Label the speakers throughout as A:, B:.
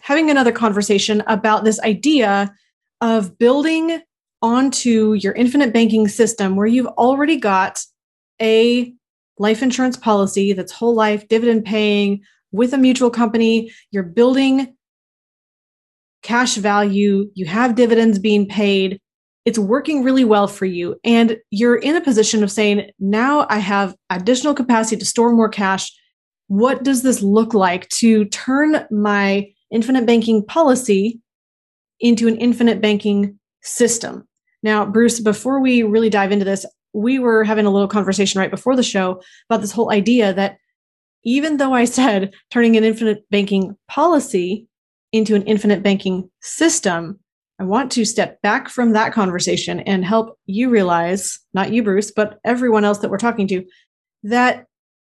A: having another conversation about this idea of building onto your infinite banking system where you've already got a life insurance policy that's whole life dividend paying with a mutual company. You're building cash value. You have dividends being paid. It's working really well for you. And you're in a position of saying now i have additional capacity to store more cash. What does this look like to turn my infinite banking policy into an infinite banking system. Now, Bruce, before we really dive into this, we were having a little conversation right before the show about this whole idea that even though I said turning an infinite banking policy into an infinite banking system, I want to step back from that conversation and help you realize, not you, Bruce, but everyone else that we're talking to, that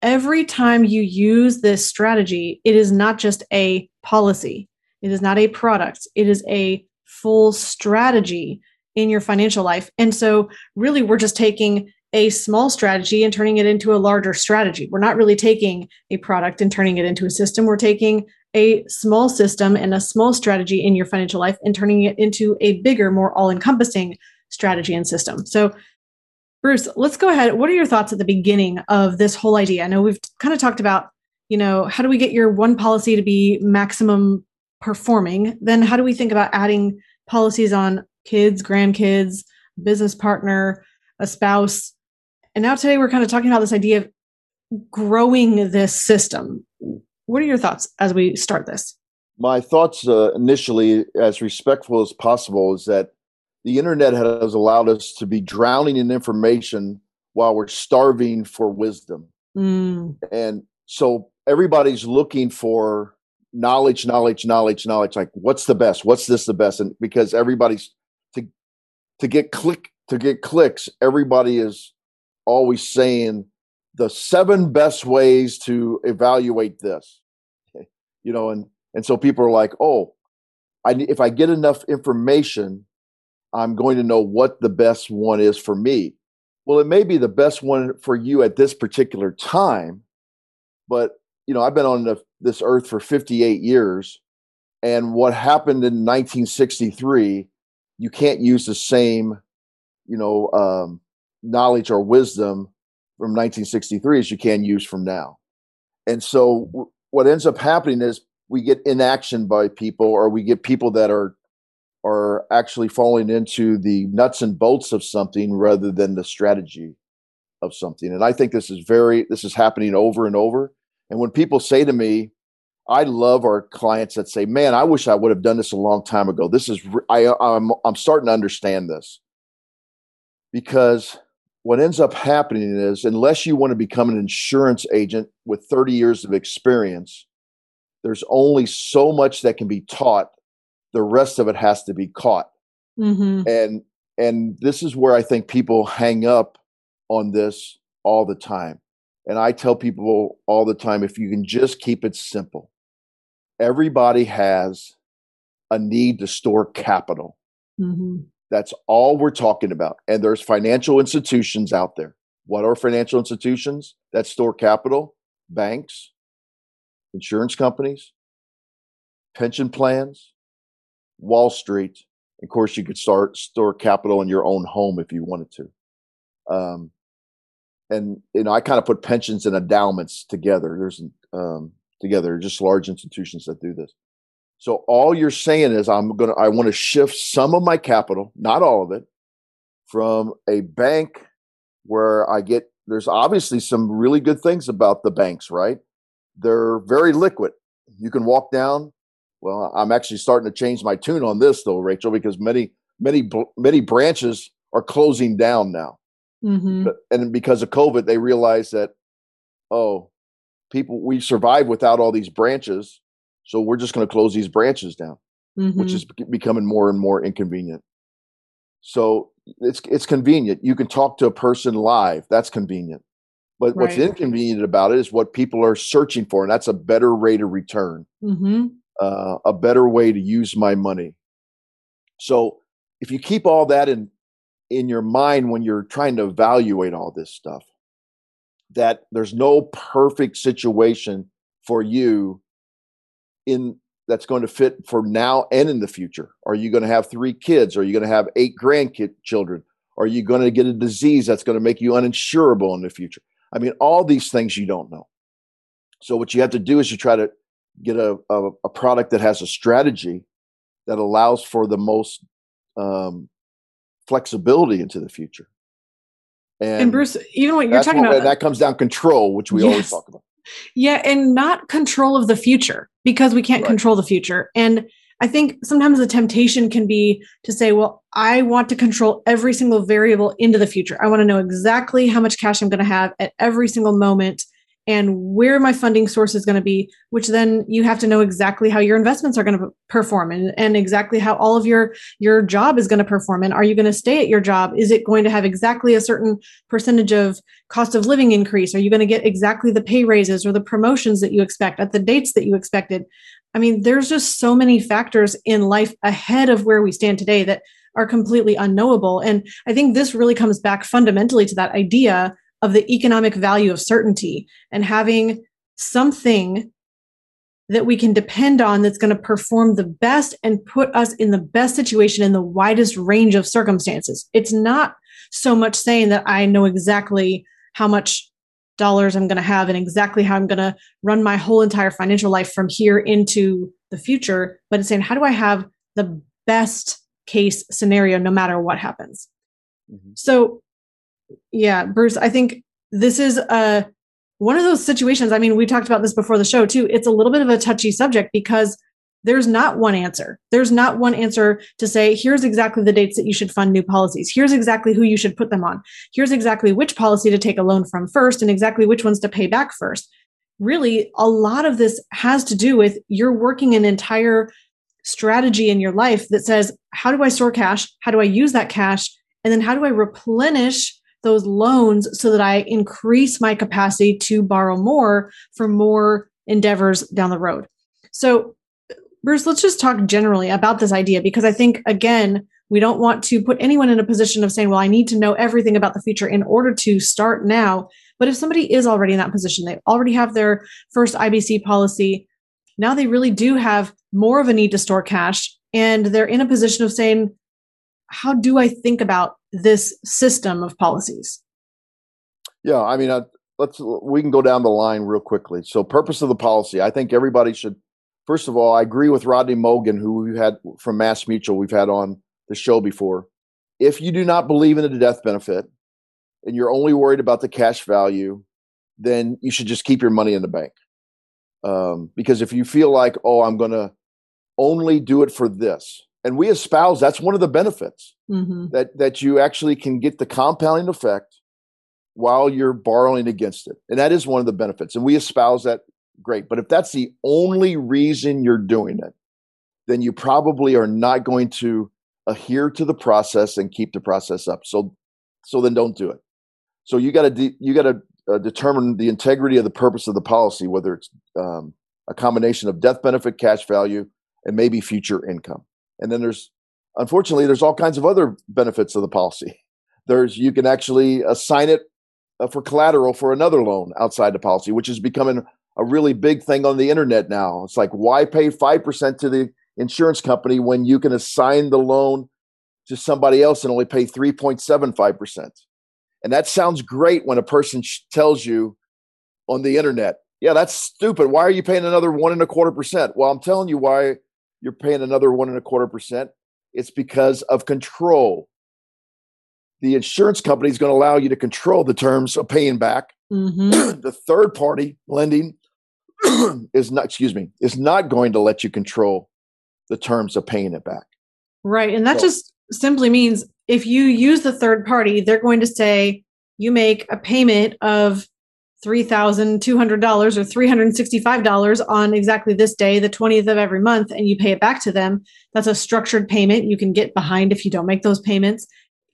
A: every time you use this strategy, it is not just a policy, it is not a product, it is a full strategy in your financial life. And so, really, we're just taking a small strategy and turning it into a larger strategy. We're not really taking a product and turning it into a system. We're taking a small system and a small strategy in your financial life and turning it into a bigger, more all encompassing strategy and system. So, Bruce, let's go ahead. What are your thoughts at the beginning of this whole idea? I know we've kind of talked about, you know, how do we get your one policy to be maximum performing? Then how do we think about adding policies on kids, grandkids, business partner, a spouse? And now today we're kind of talking about this idea of growing this system. What are your thoughts as we start this?
B: My thoughts uh, initially, as respectful as possible, is that the internet has allowed us to be drowning in information while we're starving for wisdom. Mm. And so everybody's looking for knowledge, knowledge, knowledge, knowledge. Like, what's the best? What's this the best? And because everybody's to to get click to get clicks, everybody is always saying the seven best ways to evaluate this. You know, and and so people are like, oh, I if I get enough information, I'm going to know what the best one is for me. Well, it may be the best one for you at this particular time, but you know, I've been on the, this earth for 58 years, and what happened in 1963, you can't use the same, you know, um, knowledge or wisdom from 1963 as you can use from now. And so, what ends up happening is we get inaction by people, or we get people that are are actually falling into the nuts and bolts of something rather than the strategy of something. And I think this is very this is happening over and over. And when people say to me, I love our clients that say, "Man, I wish I would have done this a long time ago." This is I I'm I'm starting to understand this. Because what ends up happening is unless you want to become an insurance agent with 30 years of experience, there's only so much that can be taught the rest of it has to be caught. Mm-hmm. and and this is where i think people hang up on this all the time. And i tell people all the time if you can just keep it simple everybody has a need to store capital. Mm-hmm. that's all we're talking about. And there's financial institutions out there. What are financial institutions that store capital? Banks insurance companies pension plans Wall Street. Of course, you could start store capital in your own home if you wanted to. Um, and you know, I kind of put pensions and endowments together. There's um, together just large institutions that do this. So all you're saying is I'm gonna I want to shift some of my capital, not all of it, from a bank where I get there's obviously some really good things about the banks, right? They're very liquid. You can walk down, well, I'm actually starting to change my tune on this though, Rachel, because many, many, many branches are closing down now. Mm-hmm. And because of COVID, they realize that, oh, people, we survive without all these branches. So we're just going to close these branches down. mm-hmm. which is becoming more and more inconvenient. So it's it's convenient. You can talk to a person live. That's convenient. But right. what's inconvenient about it is what people are searching for, and that's a better rate of return, mm-hmm. Uh, a better way to use my money. So if you keep all that in in your mind when you're trying to evaluate all this stuff, that there's no perfect situation for you in that's going to fit for now and in the future? Are you going to have three kids? Are you going to have eight grandchildren? Are you going to get a disease that's going to make you uninsurable in the future? I mean, all these things you don't know. So what you have to do is you try to get a, a, a product that has a strategy that allows for the most um, flexibility into the future.
A: And, and Bruce, even what you're talking what, about,
B: that comes down control, which we yes. always talk about.
A: Yeah, and not control of the future because we can't right. control the future. And I think sometimes the temptation can be to say, well, I want to control every single variable into the future. I want to know exactly how much cash I'm going to have at every single moment and where my funding source is going to be, which then you have to know exactly how your investments are going to perform and, and exactly how all of your, your job is going to perform. And are you going to stay at your job? Is it going to have exactly a certain percentage of cost of living increase? Are you going to get exactly the pay raises or the promotions that you expect at the dates that you expected? I mean, there's just so many factors in life ahead of where we stand today that are completely unknowable. And I think this really comes back fundamentally to that idea of the economic value of certainty and having something that we can depend on that's going to perform the best and put us in the best situation in the widest range of circumstances. It's not so much saying that I know exactly how much dollars I'm going to have and exactly how I'm going to run my whole entire financial life from here into the future, but it's saying, how do I have the best case scenario no matter what happens? Mm-hmm. So yeah, Bruce, I think this is a one of those situations. I mean, we talked about this before the show too. It's a little bit of a touchy subject because there's not one answer. There's not one answer to say, here's exactly the dates that you should fund new policies. Here's exactly who you should put them on. Here's exactly which policy to take a loan from first and exactly which ones to pay back first. Really, a lot of this has to do with you're working an entire strategy in your life that says, how do I store cash? How do I use that cash? And then how do I replenish those loans so that I increase my capacity to borrow more for more endeavors down the road. So, Bruce, let's just talk generally about this idea because I think, again, we don't want to put anyone in a position of saying, well, I need to know everything about the future in order to start now. But if somebody is already in that position, they already have their first IBC policy, now they really do have more of a need to store cash. And they're in a position of saying, how do I think about this system of policies?
B: Yeah, I mean, uh, let's we can go down the line real quickly. So, purpose of the policy. I think everybody should. First of all, I agree with Rodney Mogan, who we had from Mass Mutual. We've had on the show before. If you do not believe in the death benefit, and you're only worried about the cash value, then you should just keep your money in the bank. Um, because if you feel like, oh, I'm going to only do it for this, and we espouse that's one of the benefits mm-hmm. that that you actually can get the compounding effect while you're borrowing against it. And that is one of the benefits. And we espouse that great. But if that's the only reason you're doing it then you probably are not going to adhere to the process and keep the process up. So so then don't do it. So you got to de- you got to uh, determine the integrity of the purpose of the policy whether it's um, a combination of death benefit cash value and maybe future income and then there's, unfortunately, there's all kinds of other benefits of the policy. There's, you can actually assign it uh, for collateral for another loan outside the policy, which is becoming a really big thing on the internet now. It's like, why pay 5% to the insurance company when you can assign the loan to somebody else and only pay 3.75%? And that sounds great when a person sh- tells you on the internet, yeah, that's stupid. Why are you paying another one and a quarter percent? Well, I'm telling you why you're paying another one and a quarter percent. It's because of control. The insurance company is going to allow you to control the terms of paying back. Mm-hmm. the third party lending is not, excuse me, is not going to let you control the terms of paying it back.
A: Right. And that so, just simply means if you use the third party, they're going to say you make a payment of $3,200 or $365 on exactly this day, the 20th of every month, and you pay it back to them, that's a structured payment. You can get behind if you don't make those payments.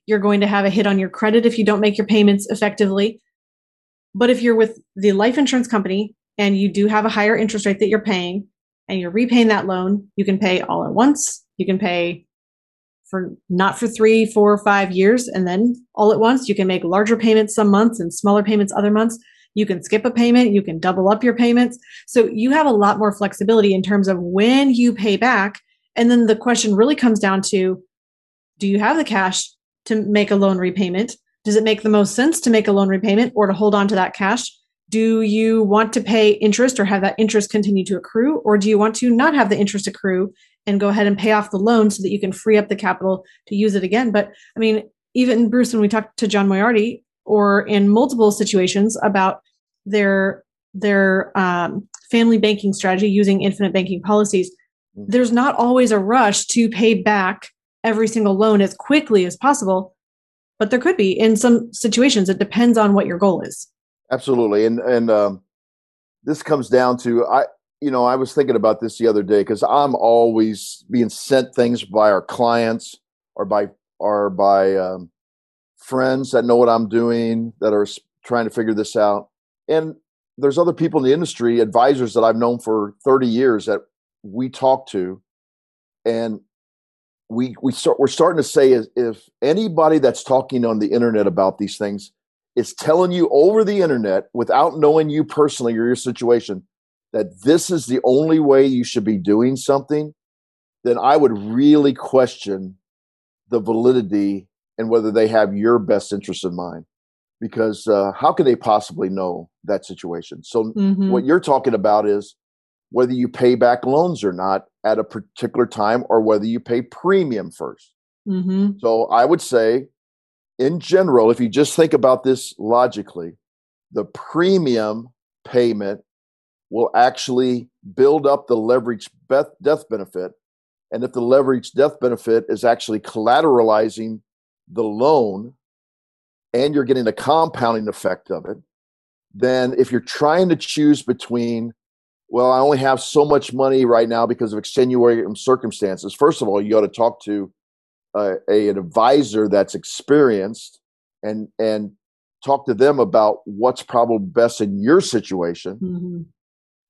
A: You're going to have a hit on your credit if you don't make your payments effectively. But if you're with the life insurance company and you do have a higher interest rate that you're paying and you're repaying that loan, you can pay all at once. You can pay for not for three, four, five years, and then all at once. You can make larger payments some months and smaller payments other months. You can skip a payment, you can double up your payments. So you have a lot more flexibility in terms of when you pay back. And then the question really comes down to do you have the cash to make a loan repayment? Does it make the most sense to make a loan repayment or to hold on to that cash? Do you want to pay interest or have that interest continue to accrue? Or do you want to not have the interest accrue and go ahead and pay off the loan so that you can free up the capital to use it again? But I mean, even Bruce, when we talked to John Moriarty, or in multiple situations about their their um, family banking strategy using infinite banking policies, mm-hmm. there's not always a rush to pay back every single loan as quickly as possible but there could be in some situations. It depends on what your goal is.
B: Absolutely. And and um, this comes down to i you know i was thinking about this the other day because i'm always being sent things by our clients or by or by um, friends that know what i'm doing that are trying to figure this out. And there's other people in the industry advisors that i've known for 30 years that we talk to. And we we start we're starting to say is if anybody that's talking on the internet about these things is telling you over the internet without knowing you personally or your situation that this is the only way you should be doing something, then I would really question the validity and whether they have your best interest in mind. Because uh, how can they possibly know that situation? So, mm-hmm. what you're talking about is whether you pay back loans or not at a particular time or whether you pay premium 1st mm-hmm. So I would say, in general, if you just think about this logically, the premium payment will actually build up the leverage death benefit. And if the leverage death benefit is actually collateralizing the loan and you're getting the compounding effect of it, then if you're trying to choose between well, I only have so much money right now because of extenuating circumstances. First of all, you got to talk to uh, a, an advisor that's experienced and and talk to them about what's probably best in your situation. Mm-hmm.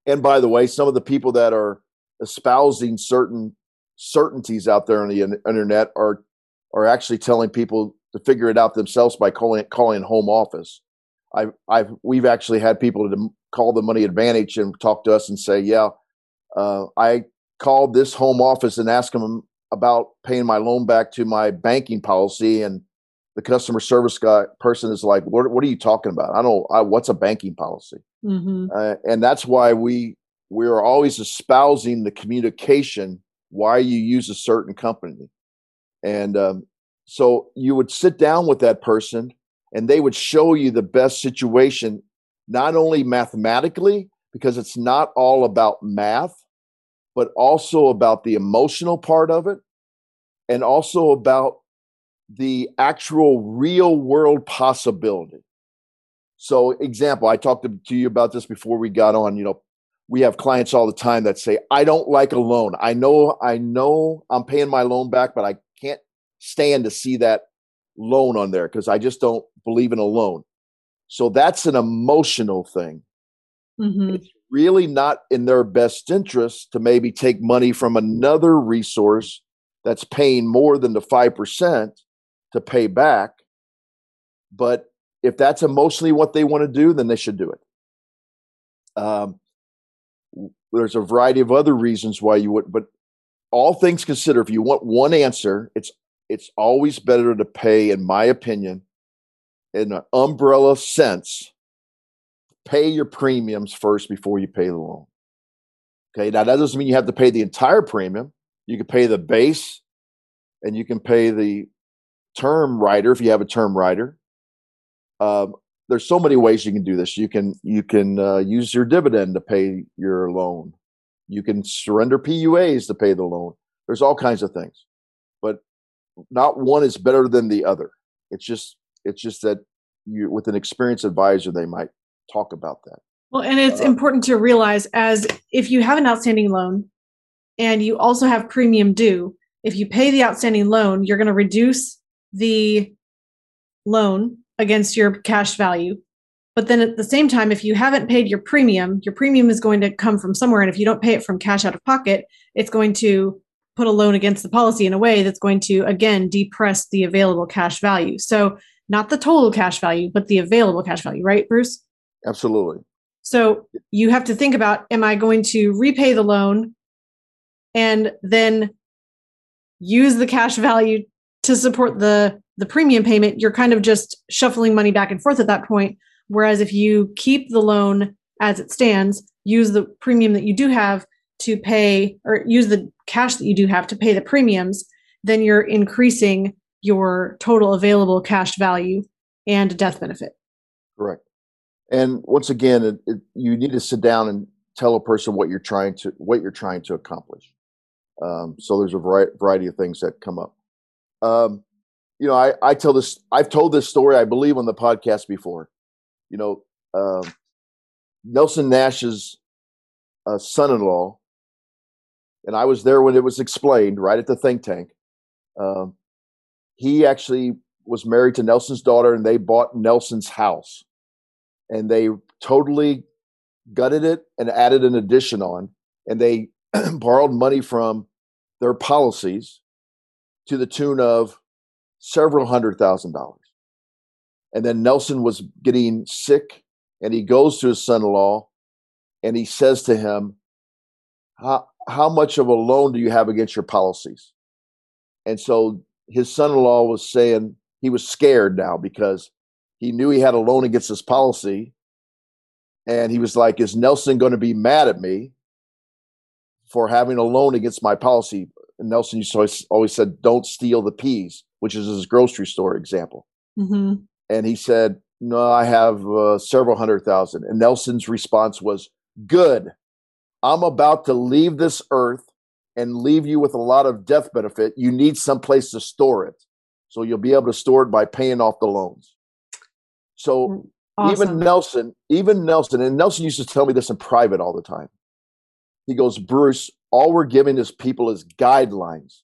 B: And by the way, some of the people that are espousing certain certainties out there on the internet are are actually telling people to figure it out themselves by calling calling home office. I've, I've, we've actually had people to call the Money Advantage and talk to us and say, "Yeah, uh, I called this home office and asked them about paying my loan back to my banking policy, and the customer service guy person is like, "What, what are you talking about? I don't. I, what's a banking policy?" Mm-hmm. Uh, and that's why we we are always espousing the communication why you use a certain company, and um, so you would sit down with that person and they would show you the best situation, not only mathematically, because it's not all about math, but also about the emotional part of it and also about the actual real world possibility. So, example, I talked to, to you about this before we got on. You know, we have clients all the time that say, "I don't like a loan. I know, I know, I'm paying my loan back, but I can't stand to see that loan on there because I just don't believe in a loan. So that's an emotional thing. Mm-hmm. It's really not in their best interest to maybe take money from another resource that's paying more than the 5% to pay back. But if that's emotionally what they want to do, then they should do it. Um, there's a variety of other reasons why you would, but all things considered, if you want one answer, it's it's always better to pay, in my opinion, in an umbrella sense, pay your premiums first before you pay the loan. Okay, now that doesn't mean you have to pay the entire premium. You can pay the base and you can pay the term rider if you have a term rider. Um, there's so many ways you can do this. You can you can uh, use your dividend to pay your loan. You can surrender PUAs to pay the loan. There's all kinds of things. But not one is better than the other. It's just it's just that you with an experienced advisor they might talk about that.
A: Well, and it's uh, important to realize as if you have an outstanding loan and you also have premium due, if you pay the outstanding loan, you're going to reduce the loan against your cash value. But then at the same time, if you haven't paid your premium, your premium is going to come from somewhere. And if you don't pay it from cash out of pocket, it's going to put a loan against the policy in a way that's going to, again, depress the available cash value. So, not the total cash value, but the available cash value, right, Bruce?
B: Absolutely.
A: So, you have to think about am I going to repay the loan and then use the cash value to support the the premium payment you're kind of just shuffling money back and forth at that point whereas if you keep the loan as it stands use the premium that you do have to pay or use the cash that you do have to pay the premiums then you're increasing your total available cash value and death benefit
B: correct and once again it, it, you need to sit down and tell a person what you're trying to what you're trying to accomplish um, so there's a variety of things that come up. Um, you know, I, I tell this, I've told this story, I believe, on the podcast before. You know, uh, Nelson Nash's uh, son in law, and I was there when it was explained right at the think tank. Um, he actually was married to Nelson's daughter, and they bought Nelson's house. And they totally gutted it and added an addition on. And they borrowed money from their policies to the tune of several hundred thousand dollars. And then Nelson was getting sick, and he goes to his son in law and he says to him, how, how much of a loan do you have against your policies? And so his son in law was saying he was scared now because he knew he had a loan against his policy. And he was like, Is Nelson going to be mad at me? for having a loan against my policy. And Nelson used to always, always said, "Don't steal the peas," which is his grocery store example. Mm-hmm. And he said, "No, I have uh, several hundred thousand. And Nelson's response was, "Good. I'm about to leave this earth and leave you with a lot of death benefit. You need some place to store it, so you'll be able to store it by paying off the loans." So mm, awesome. even Nelson, even Nelson, and Nelson used to tell me this in private all the time. He goes, Bruce, all we're giving as people is guidelines,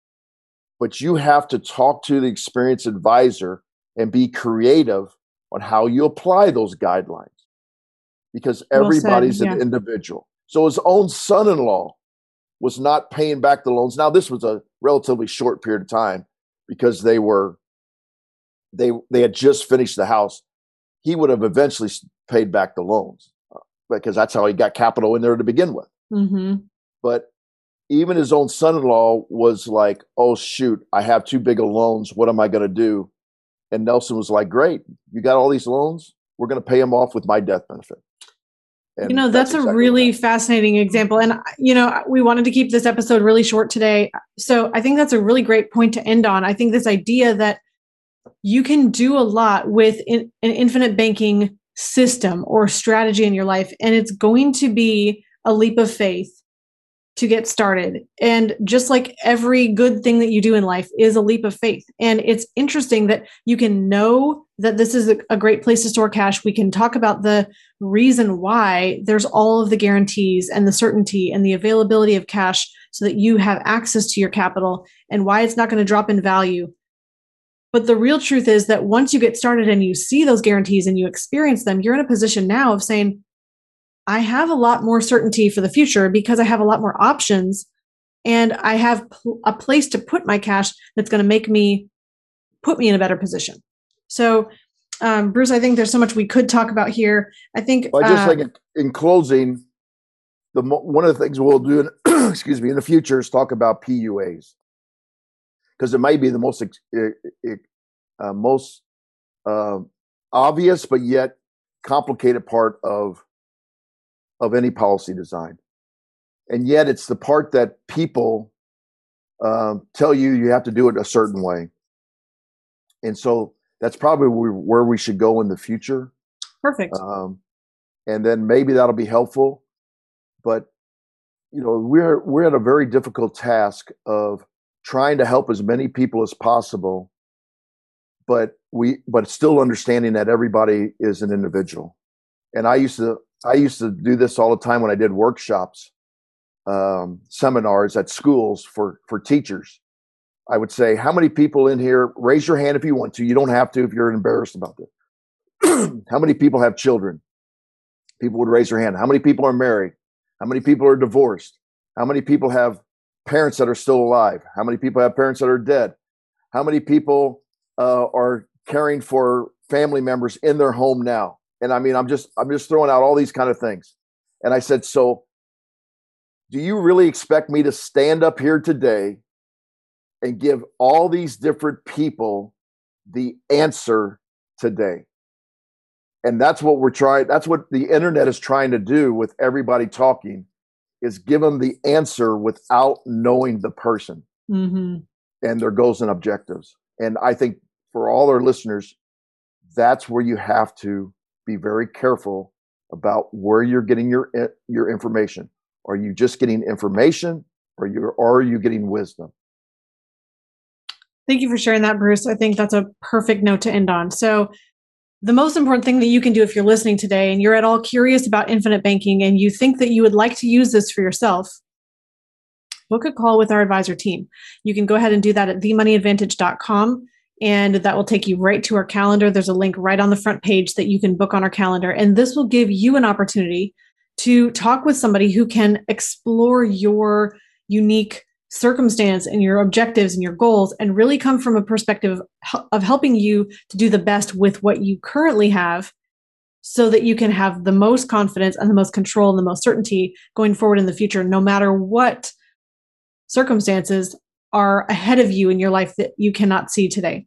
B: but you have to talk to the experienced advisor and be creative on how you apply those guidelines because everybody's well said, yeah. an individual. So his own son in law was not paying back the loans. Now, this was a relatively short period of time because they were they they had just finished the house he would have eventually paid back the loans uh, because that's how he got capital in there to begin with Mm-hmm. But even his own son-in-law was like, "Oh shoot, I have too big of loans. What am I going to do?" And Nelson was like, "Great, you got all these loans. We're going to pay them off with my death benefit."
A: And you know, that's, that's exactly a really fascinating example. And, you know, we wanted to keep this episode really short today. So I think that's a really great point to end on. I think this idea that you can do a lot with in, an infinite banking system or strategy in your life, and it's going to be a leap of faith to get started. And just like every good thing that you do in life is a leap of faith. And it's interesting that you can know that this is a, great place to store cash. We can talk about the reason why there's all of the guarantees and the certainty and the availability of cash so that you have access to your capital and why it's not going to drop in value. But the real truth is that once you get started and you see those guarantees and you experience them, you're in a position now of saying, I have a lot more certainty for the future because I have a lot more options and I have pl- a place to put my cash that's going to make me put me in a better position. So, um, Bruce, I think there's so much we could talk about here. I think
B: well, just uh, like in closing, the one of the things we'll do, in, excuse me, in the future is talk about PUAs because it might be the most uh, most uh, obvious but yet complicated part of of any policy design. And yet it's the part that people um, tell you you have to do it a certain way. And so that's probably where we should go in the future.
A: Perfect. Um,
B: and then maybe that'll be helpful. But you know, we're we're at a very difficult task of trying to help as many people as possible, but we but still understanding that everybody is an individual. And I used to I used to do this all the time when I did workshops, um, seminars at schools for for teachers. I would say, "How many people in here? Raise your hand if you want to. You don't have to if you're embarrassed about this. How many people have children? People would raise their hand. How many people are married? How many people are divorced? How many people have parents that are still alive? How many people have parents that are dead? How many people uh, are caring for family members in their home now? And I mean, I'm just I'm just throwing out all these kind of things. And I said, so do you really expect me to stand up here today and give all these different people the answer today? And that's what we're trying. That's what the internet is trying to do with everybody talking is give them the answer without knowing the person mm-hmm. and their goals and objectives. And I think for all our listeners, that's where you have to be very careful about where you're getting your eh, your information. Are you just getting information, or you are you getting wisdom?
A: Thank you for sharing that, Bruce. I think that's a perfect note to end on. So, the most important thing that you can do if you're listening today and you're at all curious about infinite banking and you think that you would like to use this for yourself, book a call with our advisor team. You can go ahead and do that at themoneyadvantage.com and that will take you right to our calendar. There's a link right on the front page that you can book on our calendar. And this will give you an opportunity to talk with somebody who can explore your unique circumstance and your objectives and your goals and really come from a perspective of helping you to do the best with what you currently have so that you can have the most confidence and the most control and the most certainty going forward in the future no matter what circumstances are ahead of you in your life that you cannot see today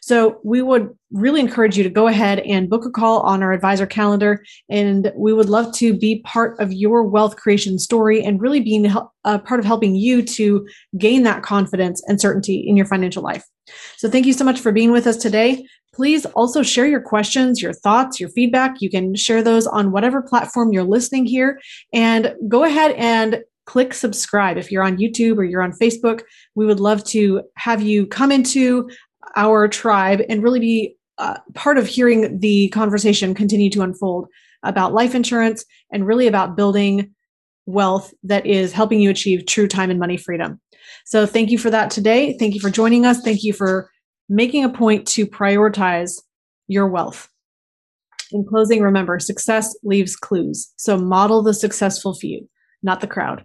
A: so we would really encourage you to go ahead and book a call on our advisor calendar. And we would love to be part of your wealth creation story and really being a uh, part of helping you to gain that confidence and certainty in your financial life. So thank you so much for being with us today. Please also share your questions, your thoughts, your feedback. You can share those on whatever platform you're listening here. And go ahead and click subscribe if you're on YouTube or you're on Facebook. We would love to have you come into our tribe and really be uh, part of hearing the conversation continue to unfold about life insurance and really about building wealth that is helping you achieve true time and money freedom. So, thank you for that today. Thank you for joining us. Thank you for making a point to prioritize your wealth. In closing, remember success leaves clues. So, model the successful few, not the crowd,